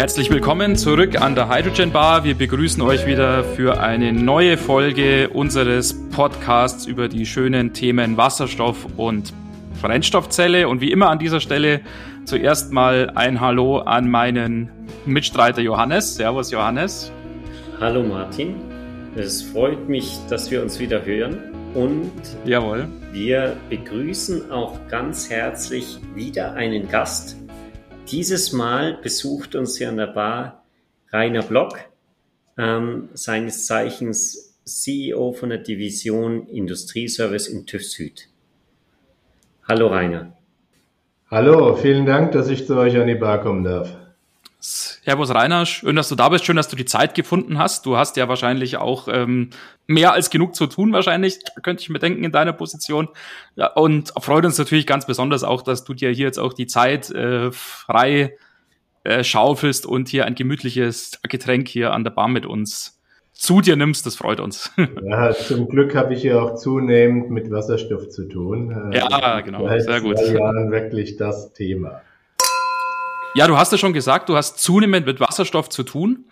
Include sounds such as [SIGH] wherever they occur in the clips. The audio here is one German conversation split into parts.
Herzlich willkommen zurück an der Hydrogen Bar. Wir begrüßen euch wieder für eine neue Folge unseres Podcasts über die schönen Themen Wasserstoff und Brennstoffzelle. Und wie immer an dieser Stelle zuerst mal ein Hallo an meinen Mitstreiter Johannes. Servus Johannes. Hallo Martin. Es freut mich, dass wir uns wieder hören. Und Jawohl. wir begrüßen auch ganz herzlich wieder einen Gast, dieses Mal besucht uns hier an der Bar Rainer Block, ähm, seines Zeichens CEO von der Division Industrieservice in TÜV Süd. Hallo Rainer. Hallo, vielen Dank, dass ich zu euch an die Bar kommen darf. Servus Rainer, schön, dass du da bist, schön, dass du die Zeit gefunden hast. Du hast ja wahrscheinlich auch ähm, mehr als genug zu tun, wahrscheinlich, könnte ich mir denken, in deiner Position. Ja, und freut uns natürlich ganz besonders auch, dass du dir hier jetzt auch die Zeit äh, frei äh, schaufelst und hier ein gemütliches Getränk hier an der Bar mit uns zu dir nimmst, das freut uns. [LAUGHS] Ja, zum Glück habe ich ja auch zunehmend mit Wasserstoff zu tun. Ja, genau, sehr gut. Jahren wirklich das Thema. Ja, du hast ja schon gesagt, du hast zunehmend mit Wasserstoff zu tun.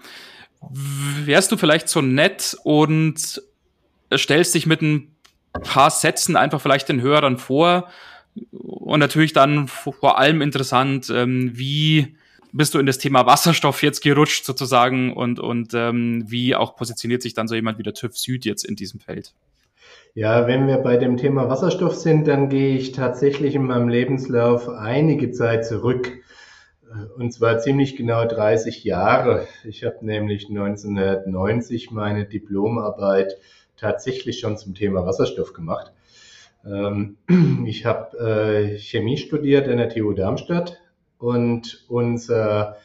Wärst du vielleicht so nett und stellst dich mit ein paar Sätzen einfach vielleicht den Hörern vor und natürlich dann vor allem interessant, ähm, wie bist du in das Thema Wasserstoff jetzt gerutscht sozusagen und, und ähm, wie auch positioniert sich dann so jemand wie der TÜV Süd jetzt in diesem Feld? Ja, wenn wir bei dem Thema Wasserstoff sind, dann gehe ich tatsächlich in meinem Lebenslauf einige Zeit zurück. Und zwar ziemlich genau 30 Jahre. Ich habe nämlich 1990 meine Diplomarbeit tatsächlich schon zum Thema Wasserstoff gemacht. Ähm, ich habe äh, Chemie studiert an der TU Darmstadt und unser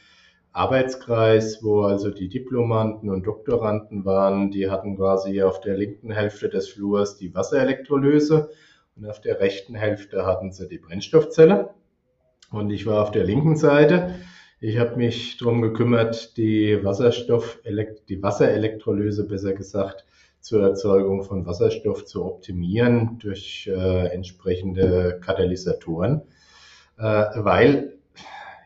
Arbeitskreis, wo also die Diplomanten und Doktoranden waren, die hatten quasi auf der linken Hälfte des Flurs die Wasserelektrolyse und auf der rechten Hälfte hatten sie die Brennstoffzelle. Und ich war auf der linken Seite. Ich habe mich darum gekümmert, die Wasserstoff, die Wasserelektrolyse besser gesagt, zur Erzeugung von Wasserstoff zu optimieren durch äh, entsprechende Katalysatoren. Äh, weil,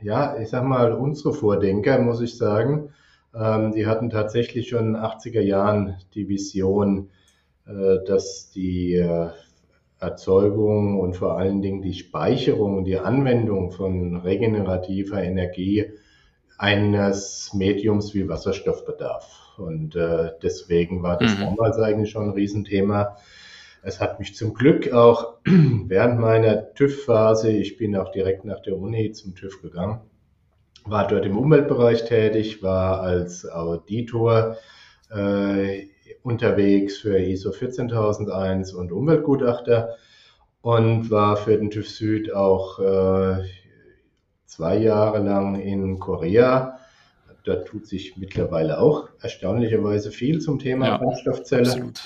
ja, ich sag mal, unsere Vordenker, muss ich sagen, ähm, die hatten tatsächlich schon in den 80er Jahren die Vision, äh, dass die äh, Erzeugung und vor allen Dingen die Speicherung, die Anwendung von regenerativer Energie eines Mediums wie Wasserstoff bedarf. Und äh, deswegen war das mhm. damals eigentlich schon ein Riesenthema. Es hat mich zum Glück auch [CLEARS THROAT] während meiner TÜV-Phase, ich bin auch direkt nach der Uni zum TÜV gegangen, war dort im Umweltbereich tätig, war als Auditor äh, unterwegs für ISO 14001 und Umweltgutachter und war für den TÜV Süd auch äh, zwei Jahre lang in Korea. Da tut sich mittlerweile auch erstaunlicherweise viel zum Thema ja, Brennstoffzelle. Absolut.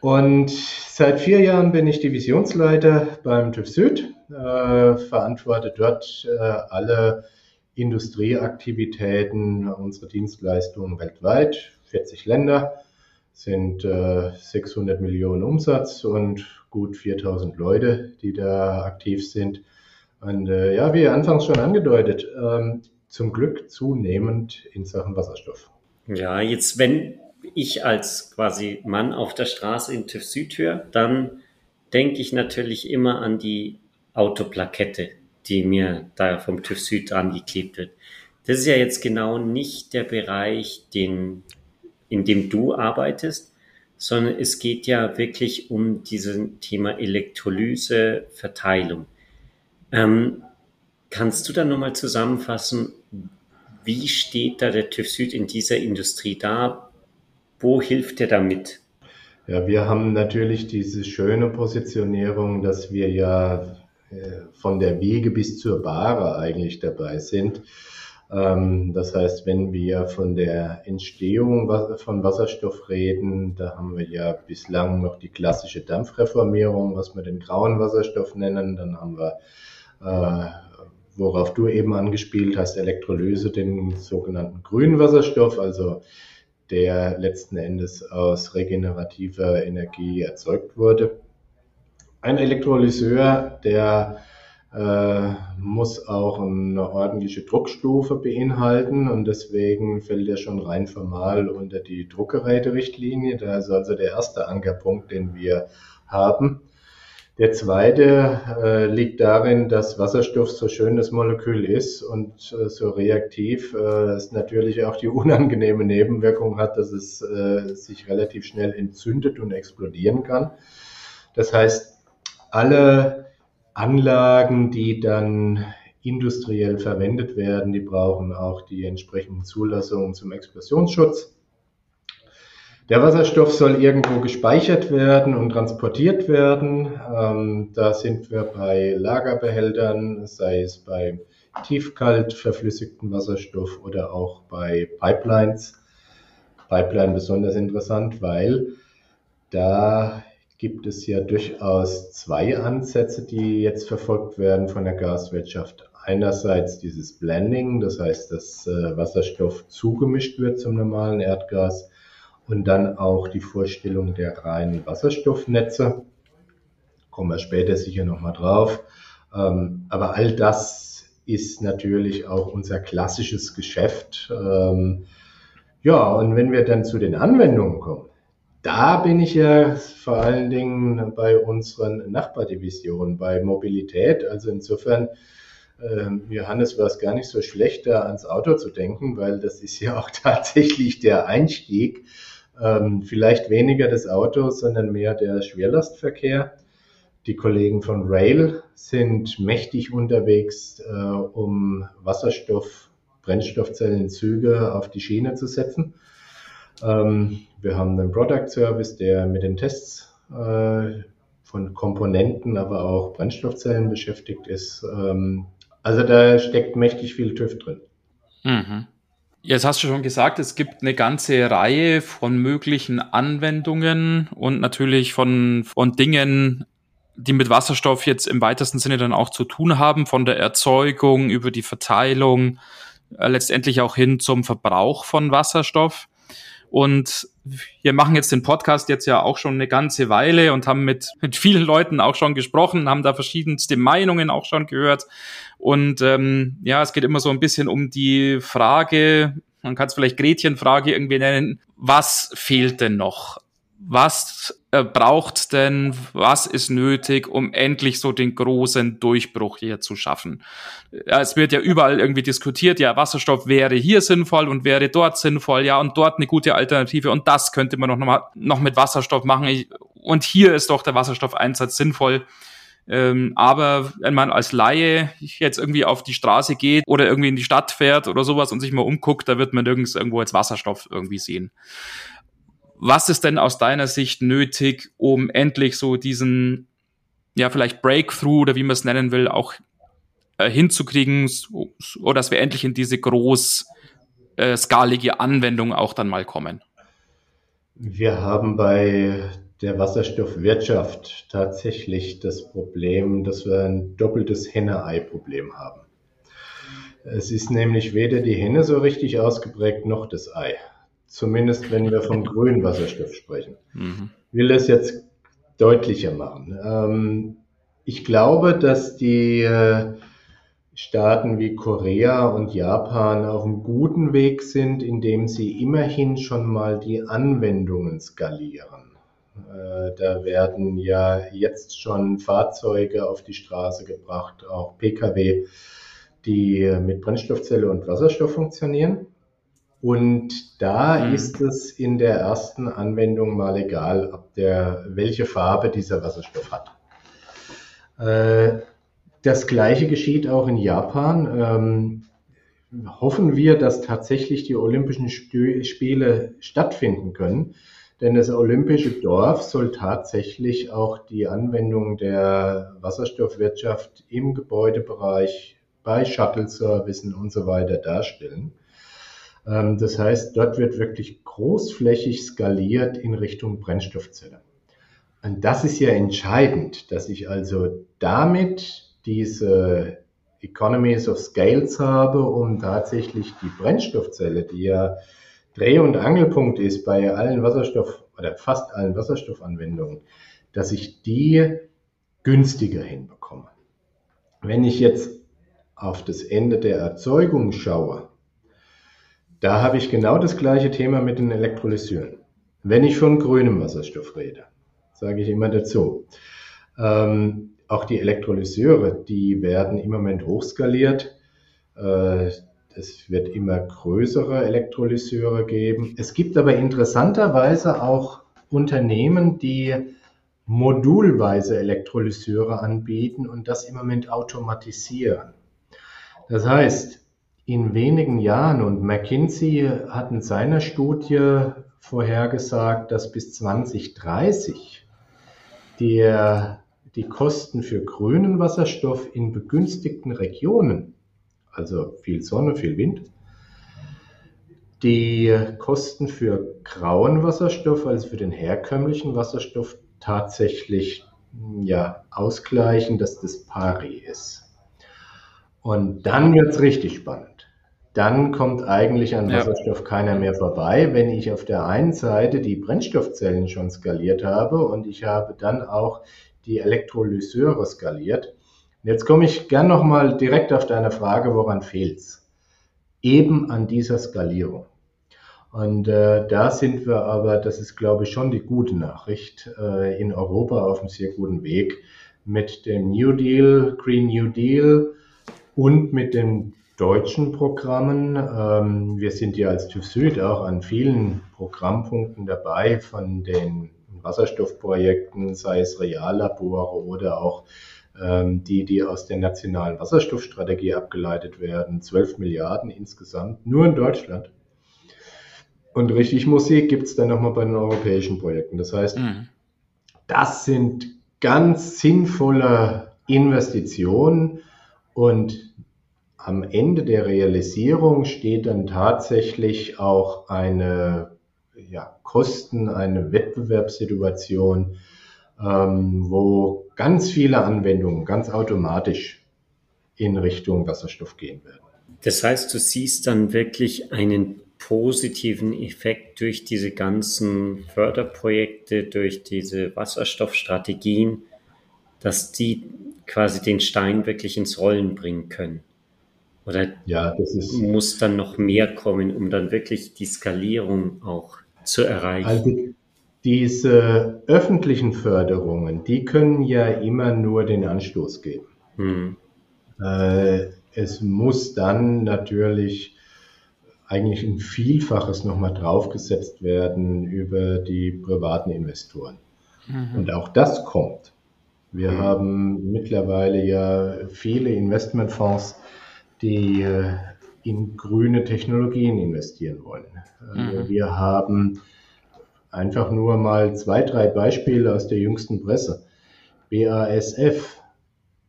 Und seit vier Jahren bin ich Divisionsleiter beim TÜV Süd, äh, verantworte dort äh, alle Industrieaktivitäten, unsere Dienstleistungen weltweit, 40 Länder sind äh, 600 Millionen Umsatz und gut 4000 Leute, die da aktiv sind. Und äh, ja, wie anfangs schon angedeutet, ähm, zum Glück zunehmend in Sachen Wasserstoff. Ja, jetzt wenn ich als quasi Mann auf der Straße in TÜV Süd höre, dann denke ich natürlich immer an die Autoplakette, die mir da vom TÜV Süd angeklebt wird. Das ist ja jetzt genau nicht der Bereich, den in dem du arbeitest, sondern es geht ja wirklich um dieses Thema Elektrolyse, Verteilung. Ähm, kannst du da nochmal zusammenfassen, wie steht da der TÜV Süd in dieser Industrie da? Wo hilft er damit? Ja, wir haben natürlich diese schöne Positionierung, dass wir ja äh, von der Wiege bis zur Bahre eigentlich dabei sind. Ähm, das heißt, wenn wir von der Entstehung von Wasserstoff reden, da haben wir ja bislang noch die klassische Dampfreformierung, was wir den grauen Wasserstoff nennen. Dann haben wir, äh, worauf du eben angespielt hast, Elektrolyse, den sogenannten grünen Wasserstoff, also der letzten Endes aus regenerativer Energie erzeugt wurde. Ein Elektrolyseur, der äh, muss auch eine ordentliche Druckstufe beinhalten und deswegen fällt er schon rein formal unter die Druckgeräterichtlinie. Da ist also der erste Ankerpunkt, den wir haben. Der zweite äh, liegt darin, dass Wasserstoff so schön das Molekül ist und äh, so reaktiv äh, es natürlich auch die [LAUGHS] unangenehme Nebenwirkung hat, dass es äh, sich relativ schnell entzündet und explodieren kann. Das heißt, alle Anlagen, die dann industriell verwendet werden, die brauchen auch die entsprechenden Zulassungen zum Explosionsschutz. Der Wasserstoff soll irgendwo gespeichert werden und transportiert werden. Ähm, da sind wir bei Lagerbehältern, sei es bei tiefkalt verflüssigten Wasserstoff oder auch bei Pipelines. Pipeline besonders interessant, weil da gibt es ja durchaus zwei Ansätze, die jetzt verfolgt werden von der Gaswirtschaft. Einerseits dieses Blending, das heißt, dass äh, Wasserstoff zugemischt wird zum normalen Erdgas und dann auch die Vorstellung der reinen Wasserstoffnetze. Kommen wir später sicher nochmal drauf. Ähm, aber all das ist natürlich auch unser klassisches Geschäft. Ähm, ja, und wenn wir dann zu den Anwendungen kommen, da bin ich ja vor allen Dingen bei unseren Nachbardivisionen, bei Mobilität. Also insofern, ähm, Johannes, war es gar nicht so schlecht, da ans Auto zu denken, weil das ist ja auch [LAUGHS] tatsächlich der Einstieg ähm, vielleicht weniger das Auto, sondern mehr der Schwerlastverkehr. Die Kollegen von Rail sind mächtig unterwegs, äh, um Wasserstoff, Brennstoffzellenzüge auf die Schiene zu setzen. Ähm, wir haben einen Product Service, der mit den Tests äh, von Komponenten, aber auch Brennstoffzellen beschäftigt ist. Ähm, also da steckt mächtig viel TÜV drin. Mhm. Jetzt hast du schon gesagt, es gibt eine ganze Reihe von möglichen Anwendungen und natürlich von, von Dingen, die mit Wasserstoff jetzt im weitesten Sinne dann auch zu tun haben, von der Erzeugung über die Verteilung, äh, letztendlich auch hin zum Verbrauch von Wasserstoff. Und wir machen jetzt den Podcast jetzt ja auch schon eine ganze Weile und haben mit, [LAUGHS] mit vielen Leuten auch schon gesprochen, haben da verschiedenste Meinungen auch schon gehört. Und ähm, ja, es geht immer so ein bisschen um die Frage, man kann es vielleicht Gretchenfrage irgendwie nennen, was fehlt denn noch? was äh, braucht denn, was ist nötig, um endlich so den großen Durchbruch hier zu schaffen? Es wird ja überall irgendwie diskutiert, ja, Wasserstoff wäre hier sinnvoll und wäre dort sinnvoll, ja, und dort eine gute Alternative und das könnte man noch, mal, noch mit Wasserstoff machen. Ich, und hier ist doch der Wasserstoffeinsatz sinnvoll. Ähm, aber wenn man als Laie jetzt irgendwie auf die Straße geht oder irgendwie in die Stadt fährt oder sowas und sich mal umguckt, da wird man nirgends irgendwo als Wasserstoff irgendwie sehen. Was ist denn aus deiner Sicht nötig, um endlich so diesen, ja, vielleicht Breakthrough oder wie man es nennen will, auch äh, hinzukriegen, so, oder dass wir endlich in diese großskalige äh, Anwendung auch dann mal kommen? Wir haben bei der Wasserstoffwirtschaft tatsächlich das Problem, dass wir ein doppeltes Henne-Ei-Problem haben. Es ist nämlich weder die Henne so richtig ausgeprägt noch das Ei. Zumindest wenn wir vom grünen Wasserstoff sprechen. Mhm. Ich will das jetzt deutlicher machen. Ähm, ich glaube, dass die äh, Staaten wie Korea und Japan auf einem guten Weg sind, indem sie immerhin schon mal die Anwendungen skalieren. Äh, da werden ja jetzt schon Fahrzeuge auf die Straße gebracht, auch Pkw, die mit Brennstoffzelle und Wasserstoff funktionieren. Und da mhm. ist es in der ersten Anwendung mal egal, ob der, welche Farbe dieser Wasserstoff hat. Äh, das gleiche geschieht auch in Japan. Ähm, hoffen wir, dass tatsächlich die Olympischen Spiele stattfinden können. Denn das olympische Dorf soll tatsächlich auch die Anwendung der Wasserstoffwirtschaft im Gebäudebereich bei Shuttle-Servicen und so weiter darstellen. Ähm, das heißt, dort wird wirklich großflächig skaliert in Richtung Brennstoffzelle. Und das ist ja entscheidend, dass ich also damit diese Economies of Scales habe, um tatsächlich die Brennstoffzelle, die ja Dreh- und Angelpunkt ist bei allen Wasserstoff- oder fast allen Wasserstoffanwendungen, dass ich die günstiger hinbekomme. Wenn ich jetzt auf das Ende der Erzeugung schaue, da habe ich genau das gleiche Thema mit den Elektrolyseuren. Wenn ich von grünem Wasserstoff rede, sage ich immer dazu. Ähm, auch die Elektrolyseure, die werden im Moment hochskaliert. Äh, es wird immer größere Elektrolyseure geben. Es gibt aber interessanterweise auch Unternehmen, die modulweise Elektrolyseure anbieten und das im Moment automatisieren. Das heißt, in wenigen Jahren, und McKinsey hat in seiner Studie vorhergesagt, dass bis 2030 der, die Kosten für grünen Wasserstoff in begünstigten Regionen, also viel Sonne, viel Wind, die Kosten für grauen Wasserstoff, also für den herkömmlichen Wasserstoff, tatsächlich ja, ausgleichen, dass das pari ist. Und dann wird es richtig spannend. Dann kommt eigentlich an Wasserstoff ja. keiner mehr vorbei, wenn ich auf der einen Seite die Brennstoffzellen schon skaliert habe und ich habe dann auch die Elektrolyseure skaliert. Und jetzt komme ich gern nochmal direkt auf deine Frage, woran fehlt's? Eben an dieser Skalierung. Und äh, da sind wir aber, das ist glaube ich schon die gute Nachricht, äh, in Europa auf einem sehr guten Weg mit dem New Deal, Green New Deal und mit den deutschen Programmen. Ähm, wir sind ja als TÜV Süd auch an vielen Programmpunkten dabei von den Wasserstoffprojekten, sei es Reallabore oder auch ähm, die, die aus der nationalen Wasserstoffstrategie abgeleitet werden. 12 Milliarden insgesamt, nur in Deutschland. Und richtig Musik gibt es dann nochmal bei den europäischen Projekten. Das heißt, mhm. das sind ganz sinnvolle Investitionen und am Ende der Realisierung steht dann tatsächlich auch eine ja, Kosten, eine Wettbewerbssituation, ähm, wo ganz viele Anwendungen ganz automatisch in Richtung Wasserstoff gehen werden. Das heißt, du siehst dann wirklich einen positiven Effekt durch diese ganzen Förderprojekte, durch diese Wasserstoffstrategien, dass die quasi den Stein wirklich ins Rollen bringen können. Oder ja, muss dann noch mehr kommen, um dann wirklich die Skalierung auch zu erreichen? Also diese öffentlichen Förderungen, die können ja immer nur den Anstoß geben. Hm. Äh, es muss dann natürlich eigentlich ein Vielfaches nochmal draufgesetzt werden über die privaten Investoren. Mhm. Und auch das kommt. Wir mhm. haben mittlerweile ja viele Investmentfonds, die äh, in grüne Technologien investieren wollen. Also mhm. Wir haben einfach nur mal zwei, drei Beispiele aus der jüngsten Presse. BASF,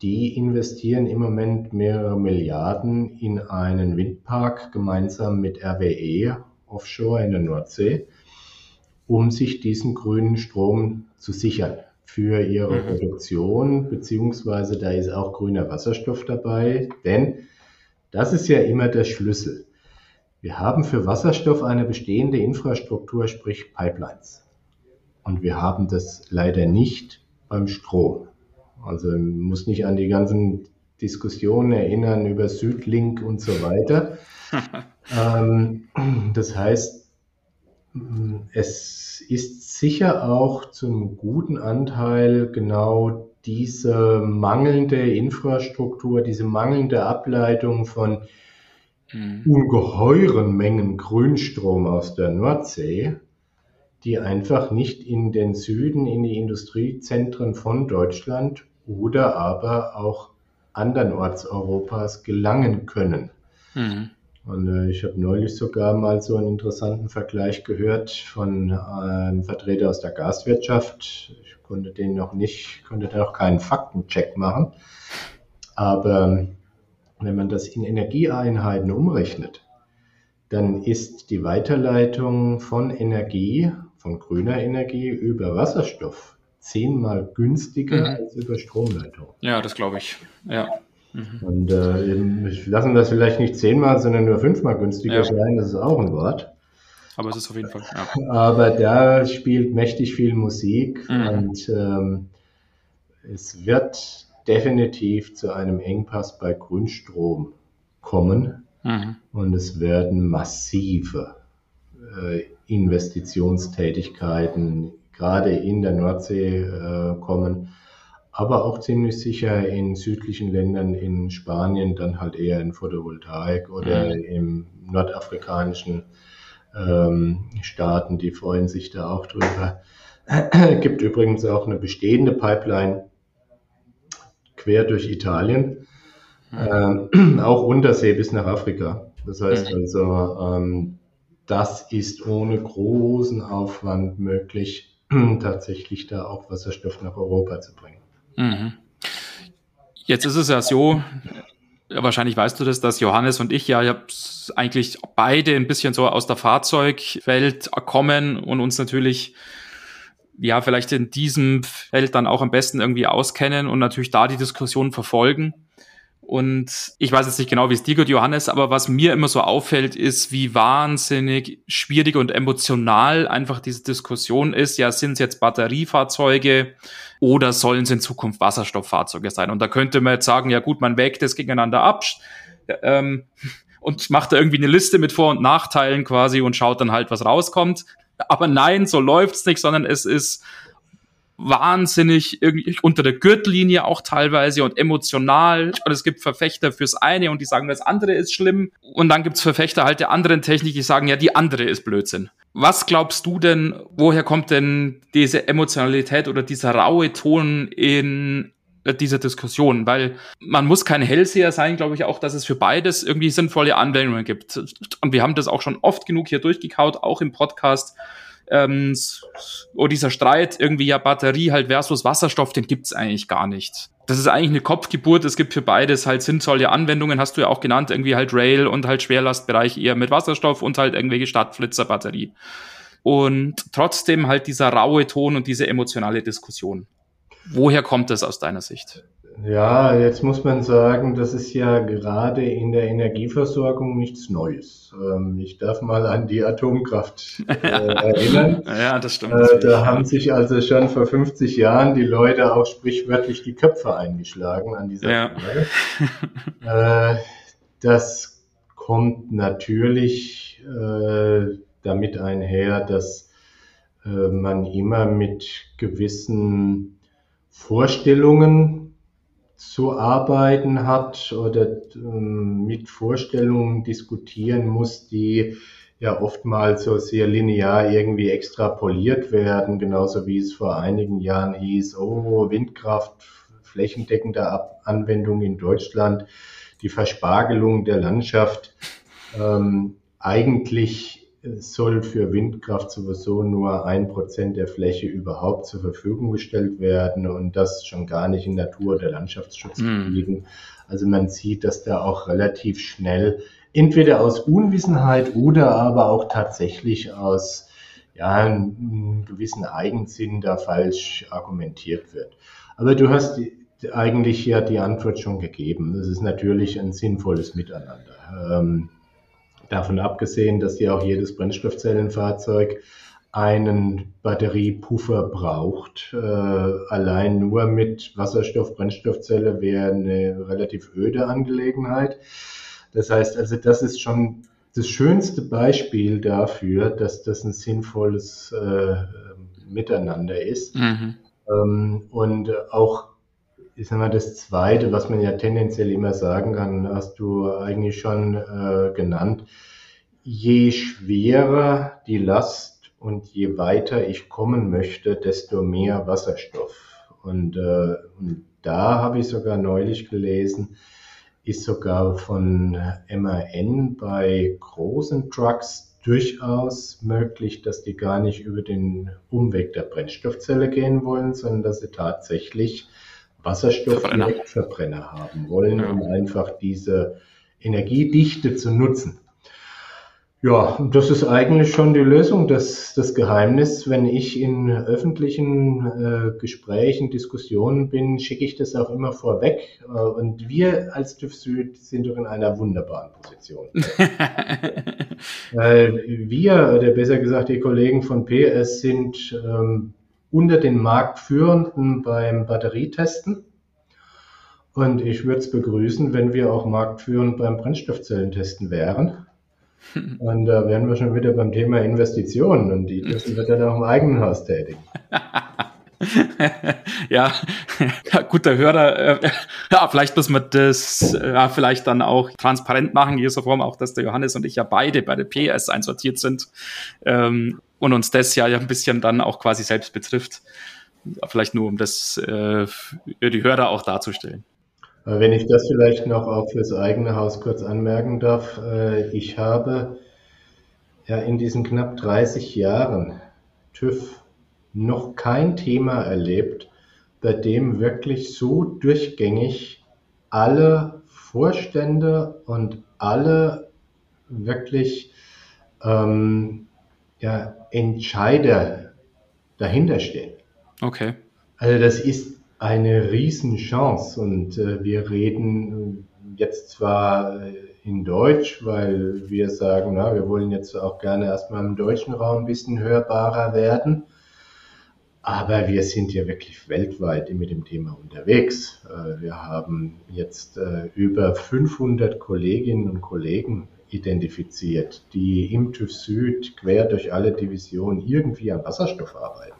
die investieren im Moment mehrere Milliarden in einen Windpark gemeinsam mit RWE offshore in der Nordsee, um sich diesen grünen Strom zu sichern für ihre mhm. Produktion, beziehungsweise da ist auch grüner Wasserstoff dabei, denn das ist ja immer der Schlüssel. Wir haben für Wasserstoff eine bestehende Infrastruktur, sprich Pipelines. Und wir haben das leider nicht beim Strom. Also man muss nicht an die ganzen Diskussionen erinnern über Südlink und so weiter. [LAUGHS] ähm, das heißt, es ist sicher auch zum guten Anteil genau diese mangelnde Infrastruktur, diese mangelnde Ableitung von mhm. ungeheuren Mengen Grünstrom aus der Nordsee, die einfach nicht in den Süden, in die Industriezentren von Deutschland oder aber auch andernorts Europas gelangen können. Mhm. Und äh, ich habe neulich sogar mal so einen interessanten Vergleich gehört von einem Vertreter aus der Gaswirtschaft. Ich konnte den noch nicht, konnte da noch keinen Faktencheck machen. Aber wenn man das in Energieeinheiten umrechnet, dann ist die Weiterleitung von Energie, von grüner Energie über Wasserstoff zehnmal günstiger mhm. als über Stromleitung. Ja, das glaube ich. Ja. Mhm. Und äh, lassen das vielleicht nicht zehnmal, sondern nur fünfmal günstiger ja. sein, das ist auch ein Wort. Aber es ist auf jeden Fall. Ja. [LAUGHS] Aber da spielt mächtig viel Musik mhm. und ähm, es wird definitiv zu einem Engpass bei Grundstrom kommen mhm. und es werden massive äh, Investitionstätigkeiten gerade in der Nordsee äh, kommen, aber auch ziemlich sicher in südlichen Ländern, in Spanien, dann halt eher in Photovoltaik oder mhm. im nordafrikanischen ähm, Staaten, die freuen sich da auch drüber. [CLEARS THROAT] gibt übrigens auch eine bestehende Pipeline quer durch Italien, mhm. ähm, [CLEARS THROAT] auch Untersee bis nach Afrika. Das heißt mhm. also, ähm, das ist ohne großen Aufwand möglich, [CLEARS THROAT] tatsächlich da auch Wasserstoff nach Europa zu bringen. Mhm. Jetzt ist es ja so, wahrscheinlich weißt du das, dass Johannes und ich ja eigentlich beide ein bisschen so aus der Fahrzeugwelt kommen und uns natürlich ja vielleicht in diesem Feld dann auch am besten irgendwie auskennen und natürlich da die Diskussion verfolgen. Und ich weiß jetzt nicht genau, wie es dir geht, Johannes, aber was mir immer so auffällt, ist, wie wahnsinnig schwierig und emotional einfach diese Diskussion ist. Ja, sind es jetzt Batteriefahrzeuge oder sollen es in Zukunft Wasserstofffahrzeuge sein? Und da könnte man jetzt sagen, ja gut, man wägt es gegeneinander ab ähm, und macht da irgendwie eine Liste mit Vor- und Nachteilen quasi und schaut dann halt, was rauskommt. Aber nein, so läuft's nicht, sondern es ist wahnsinnig irgendwie unter der Gürtellinie auch teilweise und emotional. Und es gibt Verfechter fürs eine und die sagen, das andere ist schlimm. Und dann gibt's Verfechter halt der anderen Technik, die sagen, ja, die andere ist Blödsinn. Was glaubst du denn, woher kommt denn diese Emotionalität oder dieser raue Ton in dieser Diskussion, weil man muss kein Hellseher sein, glaube ich auch, dass es für beides irgendwie sinnvolle Anwendungen gibt. Und wir haben das auch schon oft genug hier durchgekaut, auch im Podcast, ähm, oh, dieser Streit irgendwie ja Batterie halt versus Wasserstoff, den gibt's eigentlich gar nicht. Das ist eigentlich eine Kopfgeburt. Es gibt für beides halt sinnvolle Anwendungen, hast du ja auch genannt, irgendwie halt Rail und halt Schwerlastbereich eher mit Wasserstoff und halt irgendwelche Stadtflitzerbatterie. Und trotzdem halt dieser raue Ton und diese emotionale Diskussion. Woher kommt das aus deiner Sicht? Ja, jetzt muss man sagen, das ist ja gerade in der Energieversorgung nichts Neues. Ähm, ich darf mal an die Atomkraft äh, [LAUGHS] erinnern. ja, das stimmt. Äh, da haben sich also schon vor 50 Jahren die Leute auch sprichwörtlich die Köpfe eingeschlagen an dieser ja. Frage. äh, das kommt natürlich damit einher, dass man immer mit gewissen Vorstellungen zu arbeiten hat oder ähm, mit Vorstellungen diskutieren muss, die ja oftmals so sehr linear irgendwie extrapoliert werden, genauso wie es vor einigen Jahren hieß, oh, Windkraft, flächendeckende Anwendung in Deutschland, die Verspargelung der Landschaft. Ähm, eigentlich soll für Windkraft sowieso nur ein Prozent der Fläche überhaupt zur Verfügung gestellt werden und das schon gar nicht in Natur- oder Landschaftsschutzgebieten. Mm. Also man sieht, dass da auch relativ schnell entweder aus Unwissenheit oder aber auch tatsächlich aus ja, einem gewissen Eigensinn da falsch argumentiert wird. Aber du hast eigentlich ja die Antwort schon gegeben. Das ist natürlich ein sinnvolles Miteinander. Ähm, Davon abgesehen, dass ja auch jedes Brennstoffzellenfahrzeug einen Batteriepuffer braucht. Äh, allein nur mit Wasserstoff-Brennstoffzelle wäre eine relativ öde Angelegenheit. Das heißt also, das ist schon das schönste Beispiel dafür, dass das ein sinnvolles äh, Miteinander ist. Mhm. Ähm, und auch ich sag mal, das Zweite, was man ja tendenziell immer sagen kann, hast du eigentlich schon äh, genannt. Je schwerer die Last und je weiter ich kommen möchte, desto mehr Wasserstoff. Und, äh, und da habe ich sogar neulich gelesen, ist sogar von MAN bei großen Trucks durchaus möglich, dass die gar nicht über den Umweg der Brennstoffzelle gehen wollen, sondern dass sie tatsächlich Wasserstoffverbrenner haben wollen, ja. um einfach diese Energiedichte zu nutzen. Ja, das ist eigentlich schon die Lösung, das, das Geheimnis. Wenn ich in öffentlichen äh, Gesprächen, Diskussionen bin, schicke ich das auch immer vorweg. Äh, und wir als TÜV Süd sind doch in einer wunderbaren Position. [LAUGHS] äh, wir, oder besser gesagt die Kollegen von PS, sind ähm, unter den Marktführenden beim Batterietesten. Und ich würde es begrüßen, wenn wir auch marktführend beim Brennstoffzellentesten wären. [LAUGHS] Und da wären wir schon wieder beim Thema Investitionen und die dürfen wir dann auch im eigenen Haus tätigen. [LAUGHS] [LAUGHS] [LAUGHS] ja, guter Hörer. Äh, [LAUGHS] ja, vielleicht müssen wir das äh, ja, vielleicht dann auch transparent machen, in dieser Form auch, dass der Johannes und ich ja beide bei der PS einsortiert sind ähm, und uns das ja ein bisschen dann auch quasi selbst betrifft. Vielleicht nur, um das äh, für die Hörer auch darzustellen. Wenn ich das vielleicht noch auch fürs eigene Haus kurz anmerken darf, äh, ich habe ja in diesen knapp 30 Jahren TÜV noch kein Thema erlebt, bei dem wirklich so durchgängig alle Vorstände und alle wirklich ähm, ja, Entscheider dahinter stehen. Okay. Also das ist eine Riesenchance und äh, wir reden jetzt zwar in Deutsch, weil wir sagen, na, wir wollen jetzt auch gerne erstmal im deutschen Raum ein bisschen hörbarer werden. Aber wir sind ja wirklich weltweit mit dem Thema unterwegs. Äh, wir haben jetzt äh, über 500 Kolleginnen und Kollegen identifiziert, die im TÜV Süd quer durch alle Divisionen irgendwie an Wasserstoff arbeiten.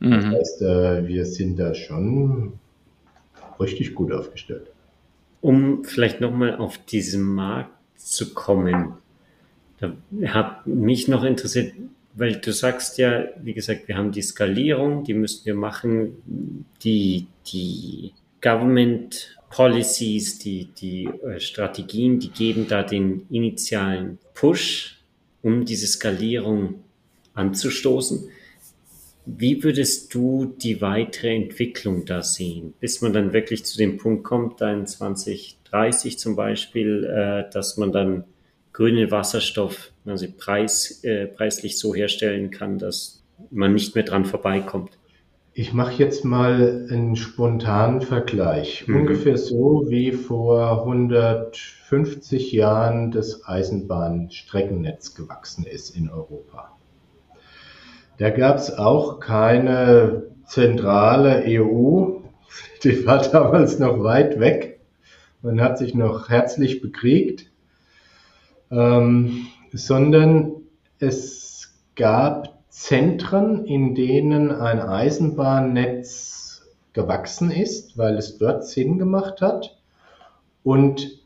Mhm. Das heißt, äh, wir sind da schon richtig gut aufgestellt. Um vielleicht nochmal auf diesen Markt zu kommen, da hat mich noch interessiert, weil du sagst ja, wie gesagt, wir haben die Skalierung, die müssen wir machen, die, die Government Policies, die, die äh, Strategien, die geben da den initialen Push, um diese Skalierung anzustoßen. Wie würdest du die weitere Entwicklung da sehen, bis man dann wirklich zu dem Punkt kommt, da in 2030 zum Beispiel, äh, dass man dann grünen Wasserstoff also preis, äh, preislich so herstellen kann, dass man nicht mehr dran vorbeikommt. Ich mache jetzt mal einen spontanen Vergleich. Mhm. Ungefähr so wie vor 150 Jahren das Eisenbahnstreckennetz gewachsen ist in Europa. Da gab es auch keine zentrale EU. Die war [LAUGHS] damals noch weit weg. Man hat sich noch herzlich bekriegt ähm, sondern es gab Zentren, in denen ein Eisenbahnnetz gewachsen ist, weil es dort Sinn gemacht hat. Und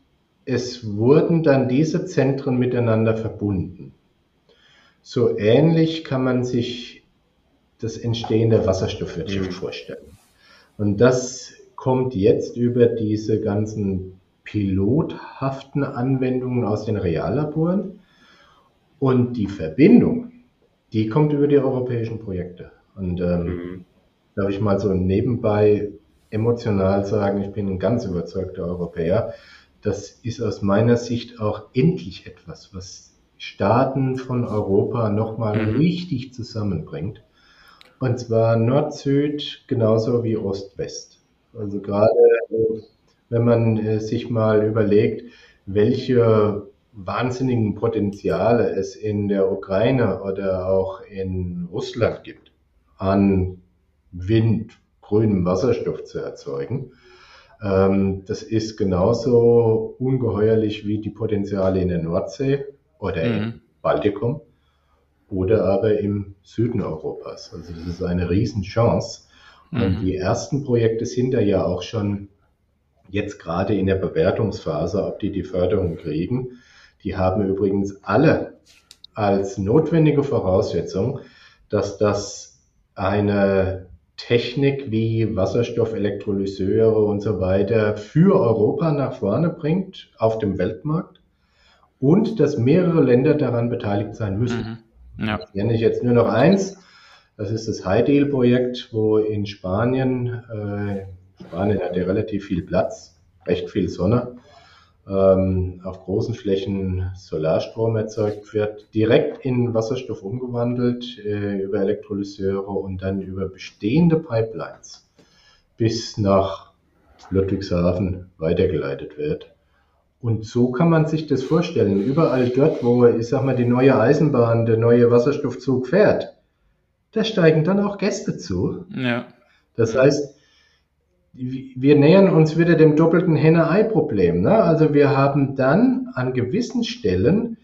es wurden dann diese Zentren miteinander verbunden. So ähnlich kann man sich das Entstehen der Wasserstoffwirtschaft mhm. vorstellen. Und das kommt jetzt über diese ganzen pilothaften Anwendungen aus den Reallaboren. Und die Verbindung, die kommt über die europäischen Projekte. Und ähm, mhm. darf ich mal so nebenbei emotional sagen, ich bin ein ganz überzeugter Europäer. Das ist aus meiner Sicht auch endlich etwas, was Staaten von Europa nochmal mhm. richtig zusammenbringt. Und zwar Nord-Süd genauso wie Ost-West. Also gerade wenn man äh, sich mal überlegt, welche wahnsinnigen Potenziale es in der Ukraine oder auch in Russland gibt, an Wind, grünem Wasserstoff zu erzeugen. Ähm, das ist genauso ungeheuerlich wie die Potenziale in der Nordsee oder mhm. im Baltikum oder aber im Süden Europas. Also das ist eine Riesenchance. Und mhm. die ersten Projekte sind da ja auch schon jetzt gerade in der Bewertungsphase, ob die die Förderung kriegen. Die haben übrigens alle als notwendige Voraussetzung, dass das eine Technik wie Wasserstoffelektrolyseure und so weiter für Europa nach vorne bringt auf dem Weltmarkt und dass mehrere Länder daran beteiligt sein müssen. Mhm. Ja. Ich nenne ich jetzt nur noch eins. Das ist das High Deal Projekt, wo in Spanien äh, Spanien hat ja relativ viel Platz, recht viel Sonne. Ähm, auf großen Flächen Solarstrom erzeugt wird, direkt in Wasserstoff umgewandelt äh, über Elektrolyseure und dann über bestehende Pipelines bis nach Ludwigshafen weitergeleitet wird. Und so kann man sich das vorstellen. Überall dort, wo, ich sag mal, die neue Eisenbahn, der neue Wasserstoffzug fährt, da steigen dann auch Gäste zu. Ja. Das heißt, wir nähern uns wieder dem doppelten Henne-Ei-Problem. Ne? Also wir haben dann an gewissen Stellen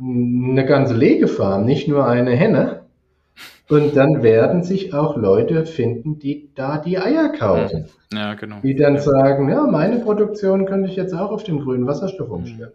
eine ganze Legefarm, nicht nur eine Henne. Und dann werden sich auch Leute finden, die da die Eier kaufen. Ja, genau. Die dann sagen, ja, meine Produktion könnte ich jetzt auch auf den grünen Wasserstoff umstellen.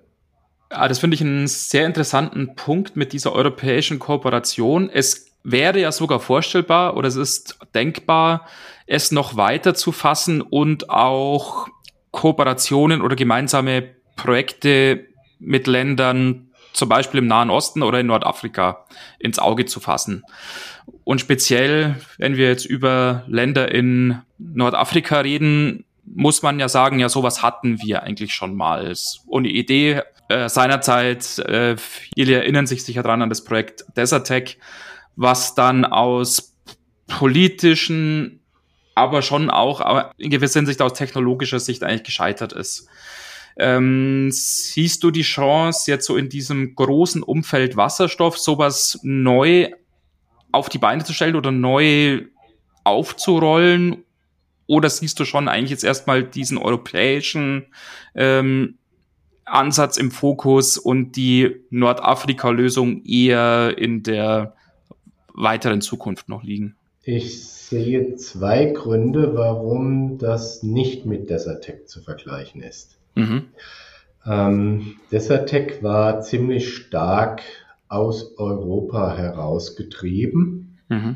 Ja, das finde ich einen sehr interessanten Punkt mit dieser europäischen Kooperation. Es wäre ja sogar vorstellbar oder es ist denkbar, es noch weiter zu fassen und auch Kooperationen oder gemeinsame Projekte mit Ländern zum Beispiel im Nahen Osten oder in Nordafrika ins Auge zu fassen. Und speziell, wenn wir jetzt über Länder in Nordafrika reden, muss man ja sagen, ja, sowas hatten wir eigentlich schon mal. Und die Idee äh, seinerzeit, äh, viele erinnern sich sicher dran an das Projekt Desertec, was dann aus politischen, aber schon auch in gewisser Hinsicht aus technologischer Sicht eigentlich gescheitert ist. Ähm, siehst du die Chance, jetzt so in diesem großen Umfeld Wasserstoff sowas neu auf die Beine zu stellen oder neu aufzurollen? Oder siehst du schon eigentlich jetzt erstmal diesen europäischen ähm, Ansatz im Fokus und die Nordafrika-Lösung eher in der weiteren Zukunft noch liegen? Ich sehe zwei Gründe, warum das nicht mit Desertec zu vergleichen ist. Mhm. Ähm, Desertec war ziemlich stark aus Europa herausgetrieben. Mhm.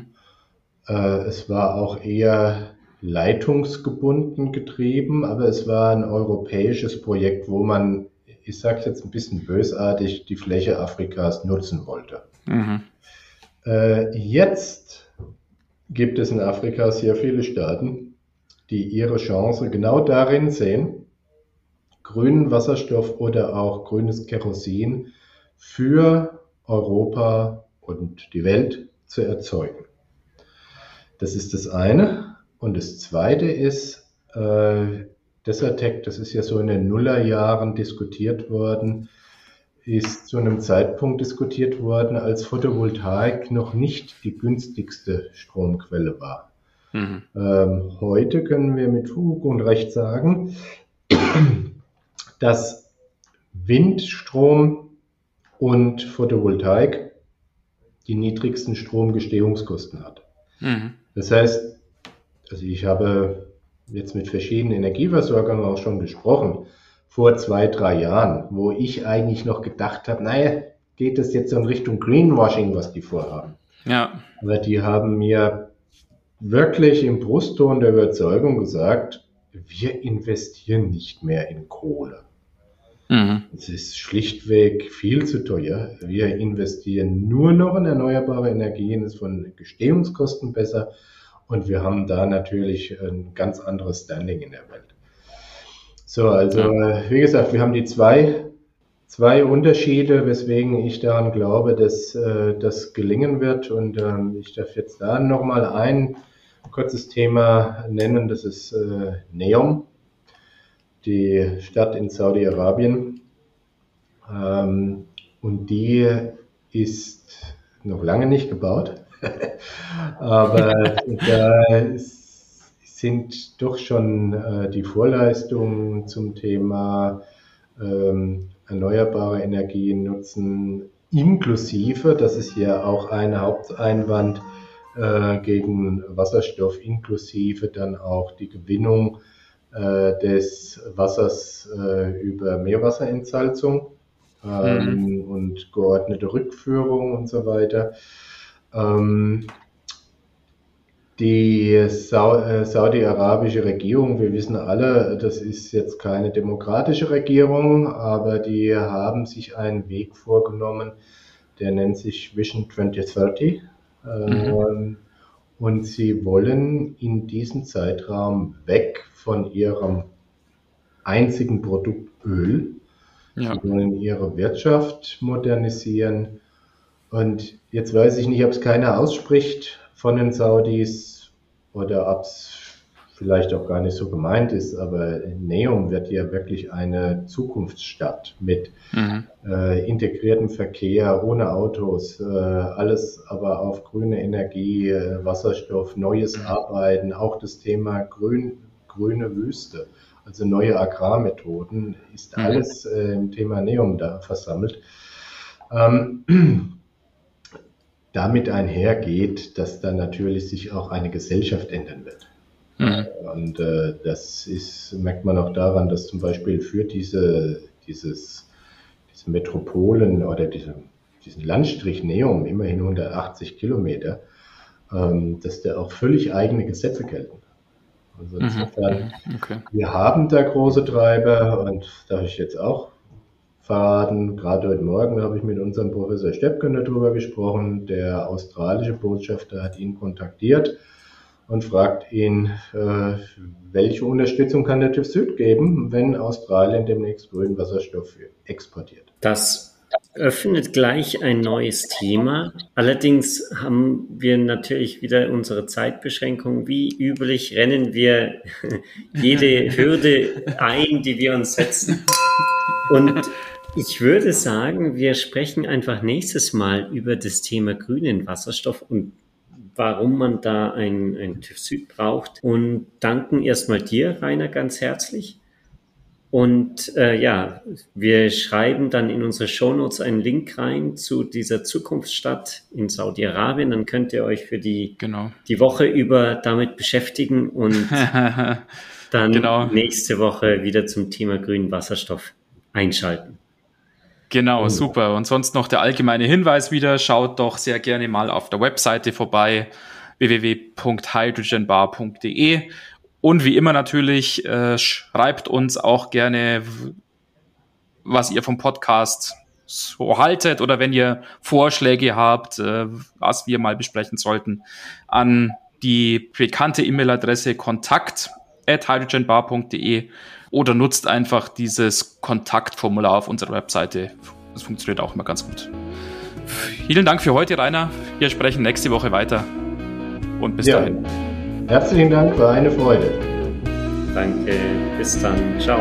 Äh, es war auch eher leitungsgebunden getrieben, aber es war ein europäisches Projekt, wo man, ich sage jetzt ein bisschen bösartig, die Fläche Afrikas nutzen wollte. Mhm. Äh, jetzt gibt es in Afrika sehr viele Staaten, die ihre Chance genau darin sehen, grünen Wasserstoff oder auch grünes Kerosin für Europa und die Welt zu erzeugen. Das ist das eine. Und das zweite ist, äh, Desertec, das ist ja so in den Nullerjahren diskutiert worden, ist zu einem Zeitpunkt diskutiert worden, als Photovoltaik noch nicht die günstigste Stromquelle war. Mhm. Ähm, heute können wir mit Fug und Recht sagen, [CLEARS THROAT] dass Windstrom und Photovoltaik die niedrigsten Stromgestehungskosten hat. Mhm. Das heißt, also ich habe jetzt mit verschiedenen Energieversorgern auch schon gesprochen, vor zwei, drei Jahren, wo ich eigentlich noch gedacht habe, naja, geht es jetzt in Richtung Greenwashing, was die vorhaben. Ja. Aber die haben mir wirklich im Brustton der Überzeugung gesagt, wir investieren nicht mehr in Kohle. Mhm. Es ist schlichtweg viel zu teuer. Wir investieren nur noch in erneuerbare Energien, ist von Gestehungskosten besser und wir haben da natürlich ein ganz anderes Standing in der Welt. So, also ja. wie gesagt, wir haben die zwei, zwei Unterschiede, weswegen ich daran glaube, dass äh, das gelingen wird und ähm, ich darf jetzt da nochmal ein kurzes Thema nennen, das ist äh, Neom die Stadt in Saudi-Arabien. Ähm, und die ist noch lange nicht gebaut. [LAUGHS] Aber [LAUGHS] da sind doch schon äh, die Vorleistungen zum Thema ähm, erneuerbare Energien nutzen, inklusive, das ist ja auch ein Haupteinwand äh, gegen Wasserstoff, inklusive dann auch die Gewinnung äh, des Wassers äh, über Meerwasserentsalzung ähm, mhm. und geordnete Rückführung und so weiter. Ähm, die Sau äh, saudi-arabische Regierung, wir wissen alle, das ist jetzt keine demokratische Regierung, aber die haben sich einen Weg vorgenommen, der nennt sich Vision 2030. Mhm. Ähm, und sie wollen in diesem Zeitraum weg von ihrem einzigen Produkt Öl. Ja. Sie wollen ihre Wirtschaft modernisieren. Und jetzt weiß ich nicht, ob es keiner ausspricht von den Saudis oder ob es vielleicht auch gar nicht so gemeint ist, aber Neum wird ja wirklich eine Zukunftsstadt mit mhm. äh, integriertem Verkehr, ohne Autos, äh, alles aber auf grüne Energie, äh, Wasserstoff, neues mhm. Arbeiten, auch das Thema Grün, grüne Wüste, also neue Agrarmethoden, ist mhm. alles äh, im Thema Neum da versammelt. Ähm, damit einhergeht, dass da natürlich sich auch eine Gesellschaft ändern wird. Mhm. Und äh, das ist, merkt man auch daran, dass zum Beispiel für diese, dieses, diese Metropolen oder diese, diesen Landstrich Neum, immerhin 180 Kilometer, ähm, dass da auch völlig eigene Gesetze gelten. Also mhm. insofern, mhm. okay. wir haben da große Treiber und darf ich jetzt auch verraten, gerade heute Morgen habe ich mit unserem Professor Steppken darüber gesprochen, der australische Botschafter hat ihn kontaktiert und fragt ihn, äh, welche Unterstützung kann der TÜV Süd geben, wenn Australien demnächst grünen Wasserstoff exportiert. Das öffnet gleich ein neues Thema. Allerdings haben wir natürlich wieder unsere Zeitbeschränkung. Wie üblich rennen wir [LAUGHS] jede Hürde ein, die wir uns setzen. Und ich würde sagen, wir sprechen einfach nächstes Mal über das Thema grünen Wasserstoff und warum man da ein, ein TÜV Süd braucht. Und danken erstmal dir, Rainer, ganz herzlich. Und äh, ja, wir schreiben dann in unsere Shownotes einen Link rein zu dieser Zukunftsstadt in Saudi-Arabien. Dann könnt ihr euch für die, genau. die Woche über damit beschäftigen und [LAUGHS] dann genau. nächste Woche wieder zum Thema grünen Wasserstoff einschalten. Genau, super. Und sonst noch der allgemeine Hinweis wieder, schaut doch sehr gerne mal auf der Webseite vorbei www.hydrogenbar.de und wie immer natürlich äh, schreibt uns auch gerne, was ihr vom Podcast so haltet oder wenn ihr Vorschläge habt, äh, was wir mal besprechen sollten, an die bekannte E-Mail-Adresse kontakt at hydrogenbar.de oder nutzt einfach dieses Kontaktformular auf unserer Webseite. Das funktioniert auch immer ganz gut. Vielen Dank für heute, Rainer. Wir sprechen nächste Woche weiter. Und bis ja. dahin. Herzlichen Dank, war eine Freude. Danke, bis dann. Ciao.